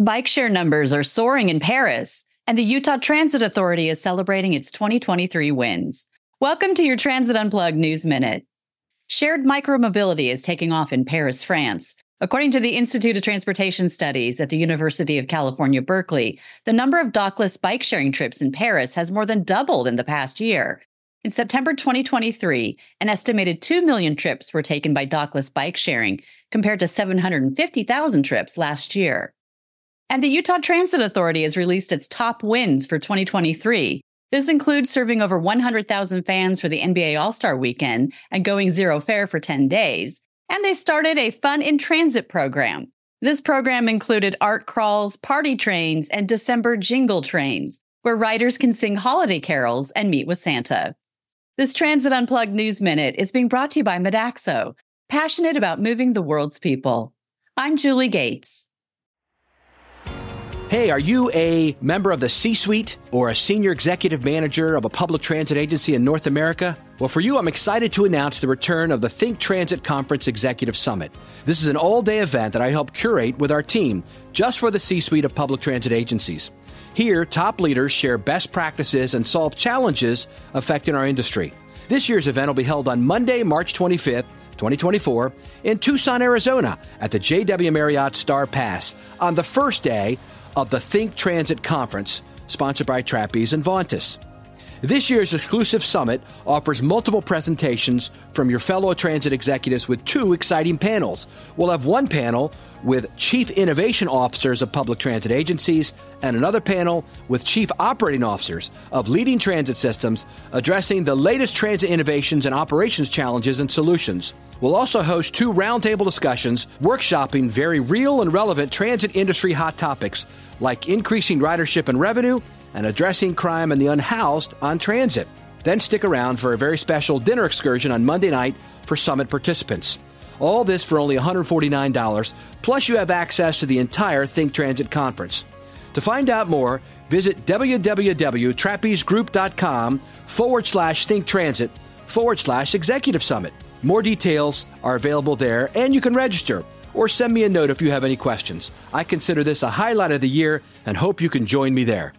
Bike share numbers are soaring in Paris, and the Utah Transit Authority is celebrating its 2023 wins. Welcome to your Transit Unplugged News Minute. Shared micromobility is taking off in Paris, France. According to the Institute of Transportation Studies at the University of California, Berkeley, the number of dockless bike sharing trips in Paris has more than doubled in the past year. In September 2023, an estimated 2 million trips were taken by dockless bike sharing, compared to 750,000 trips last year. And the Utah Transit Authority has released its top wins for 2023. This includes serving over 100,000 fans for the NBA All Star weekend and going zero fare for 10 days. And they started a Fun in Transit program. This program included art crawls, party trains, and December jingle trains, where riders can sing holiday carols and meet with Santa. This Transit Unplugged News Minute is being brought to you by Modaxo, passionate about moving the world's people. I'm Julie Gates. Hey, are you a member of the C suite or a senior executive manager of a public transit agency in North America? Well, for you, I'm excited to announce the return of the Think Transit Conference Executive Summit. This is an all day event that I help curate with our team just for the C suite of public transit agencies. Here, top leaders share best practices and solve challenges affecting our industry. This year's event will be held on Monday, March 25th 2024 in Tucson, Arizona at the JW Marriott Star Pass on the first day of the Think Transit Conference, sponsored by Trapeze and Vontas. This year's exclusive summit offers multiple presentations from your fellow transit executives with two exciting panels. We'll have one panel with Chief Innovation Officers of public transit agencies and another panel with Chief Operating Officers of leading transit systems addressing the latest transit innovations and operations challenges and solutions. We'll also host two roundtable discussions workshopping very real and relevant transit industry hot topics like increasing ridership and revenue and addressing crime and the unhoused on transit. Then stick around for a very special dinner excursion on Monday night for summit participants. All this for only $149, plus you have access to the entire Think Transit conference. To find out more, visit www.trapezegroup.com forward slash Think Transit forward slash Executive Summit. More details are available there, and you can register or send me a note if you have any questions. I consider this a highlight of the year and hope you can join me there.